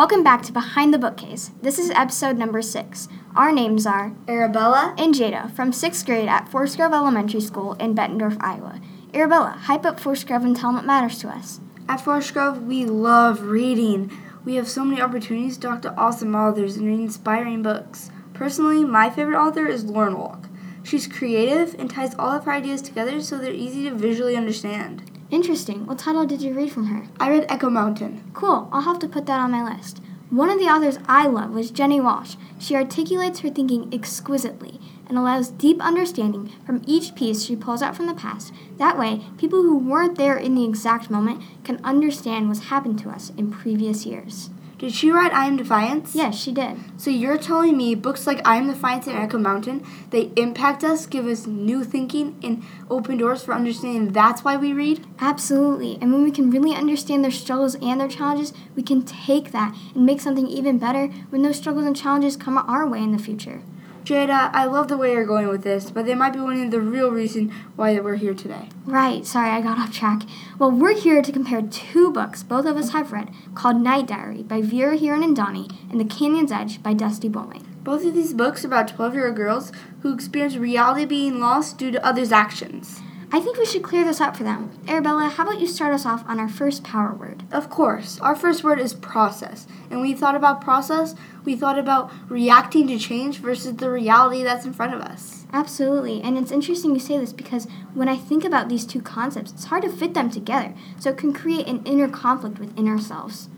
Welcome back to Behind the Bookcase. This is episode number six. Our names are Arabella and Jada from sixth grade at Forest Grove Elementary School in Bettendorf, Iowa. Arabella, hype up Forest Grove and tell them what matters to us. At Forest Grove, we love reading. We have so many opportunities to talk to awesome authors and read inspiring books. Personally, my favorite author is Lauren Wolk. She's creative and ties all of her ideas together so they're easy to visually understand. Interesting. What title did you read from her? I read Echo Mountain. Cool. I'll have to put that on my list. One of the authors I love was Jenny Walsh. She articulates her thinking exquisitely and allows deep understanding from each piece she pulls out from the past. That way, people who weren't there in the exact moment can understand what's happened to us in previous years. Did she write I Am Defiance? Yes, she did. So you're telling me books like I Am Defiance and Echo Mountain, they impact us, give us new thinking, and open doors for understanding that's why we read? Absolutely. And when we can really understand their struggles and their challenges, we can take that and make something even better when those struggles and challenges come our way in the future. Jada, I love the way you're going with this, but they might be one of the real reason why we're here today. Right, sorry, I got off track. Well, we're here to compare two books both of us have read called Night Diary by Veera Hiranandani and Donnie and The Canyon's Edge by Dusti Bowling. Both of these books are about 12 year old girls who experience reality being lost due to others' actions. I think we should clear this up for them. Arabella, how about you start us off on our first power word? Of course. Our first word is process. And when we thought about process, we thought about reacting to change versus the reality that's in front of us. Absolutely. And it's interesting you say this because when I think about these two concepts, it's hard to fit them together. So it can create an inner conflict within ourselves.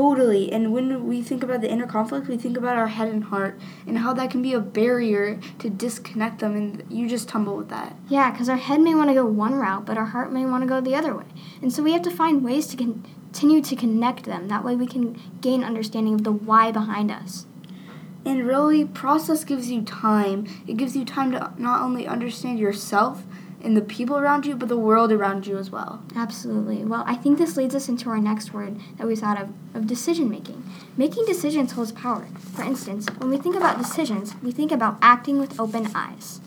Totally. And when we think about the inner conflict, we think about our head and heart and how that can be a barrier to disconnect them, and you just tumble with that. Yeah, because our head may want to go one route, but our heart may want to go the other way. And so we have to find ways to continue to connect them. That way we can gain understanding of the why behind us. And really, process gives you time. It gives you time to not only understand yourself, in the people around you, but the world around you as well. Absolutely. Well, I think this leads us into our next word that we thought of, of decision making. Making decisions holds power. For instance, when we think about decisions, we think about acting with open eyes.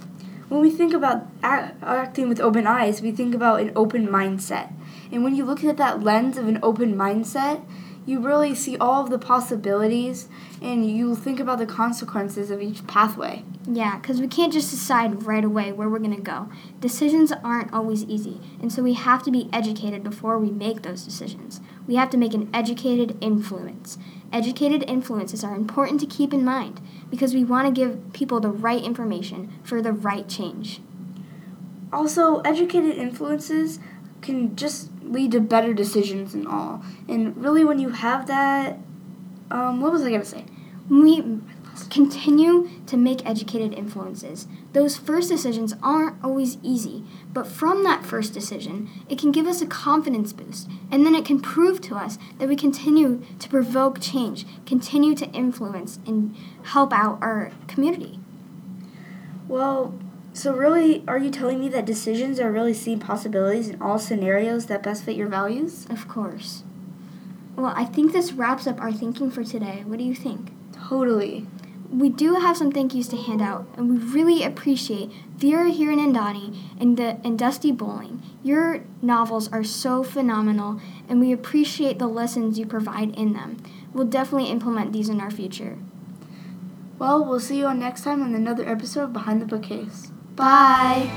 When we think about acting with open eyes, we think about an open mindset. And when you look at that lens of an open mindset, you really see all of the possibilities and you think about the consequences of each pathway. Yeah, because we can't just decide right away where we're going to go. Decisions aren't always easy, and so we have to be educated before we make those decisions. We have to make an educated influence. Educated influences are important to keep in mind because we want to give people the right information for the right change. Also, educated influences can just lead to better decisions and all. And really, when you have that, um, what was I gonna say? We continue to make educated influences. Those first decisions aren't always easy, but from that first decision, it can give us a confidence boost, and then it can prove to us that we continue to provoke change, continue to influence, and help out our community. Well, so, really, are you telling me that decisions are really seeing possibilities in all scenarios that best fit your values? Of course. Well, I think this wraps up our thinking for today. What do you think? Totally. We do have some thank yous to hand out, and we really appreciate Veera Hiranandani and, the, and Dusti Bowling. Your novels are so phenomenal, and we appreciate the lessons you provide in them. We'll definitely implement these in our future. Well, we'll see you on next time on another episode of Behind the Bookcase. Bye.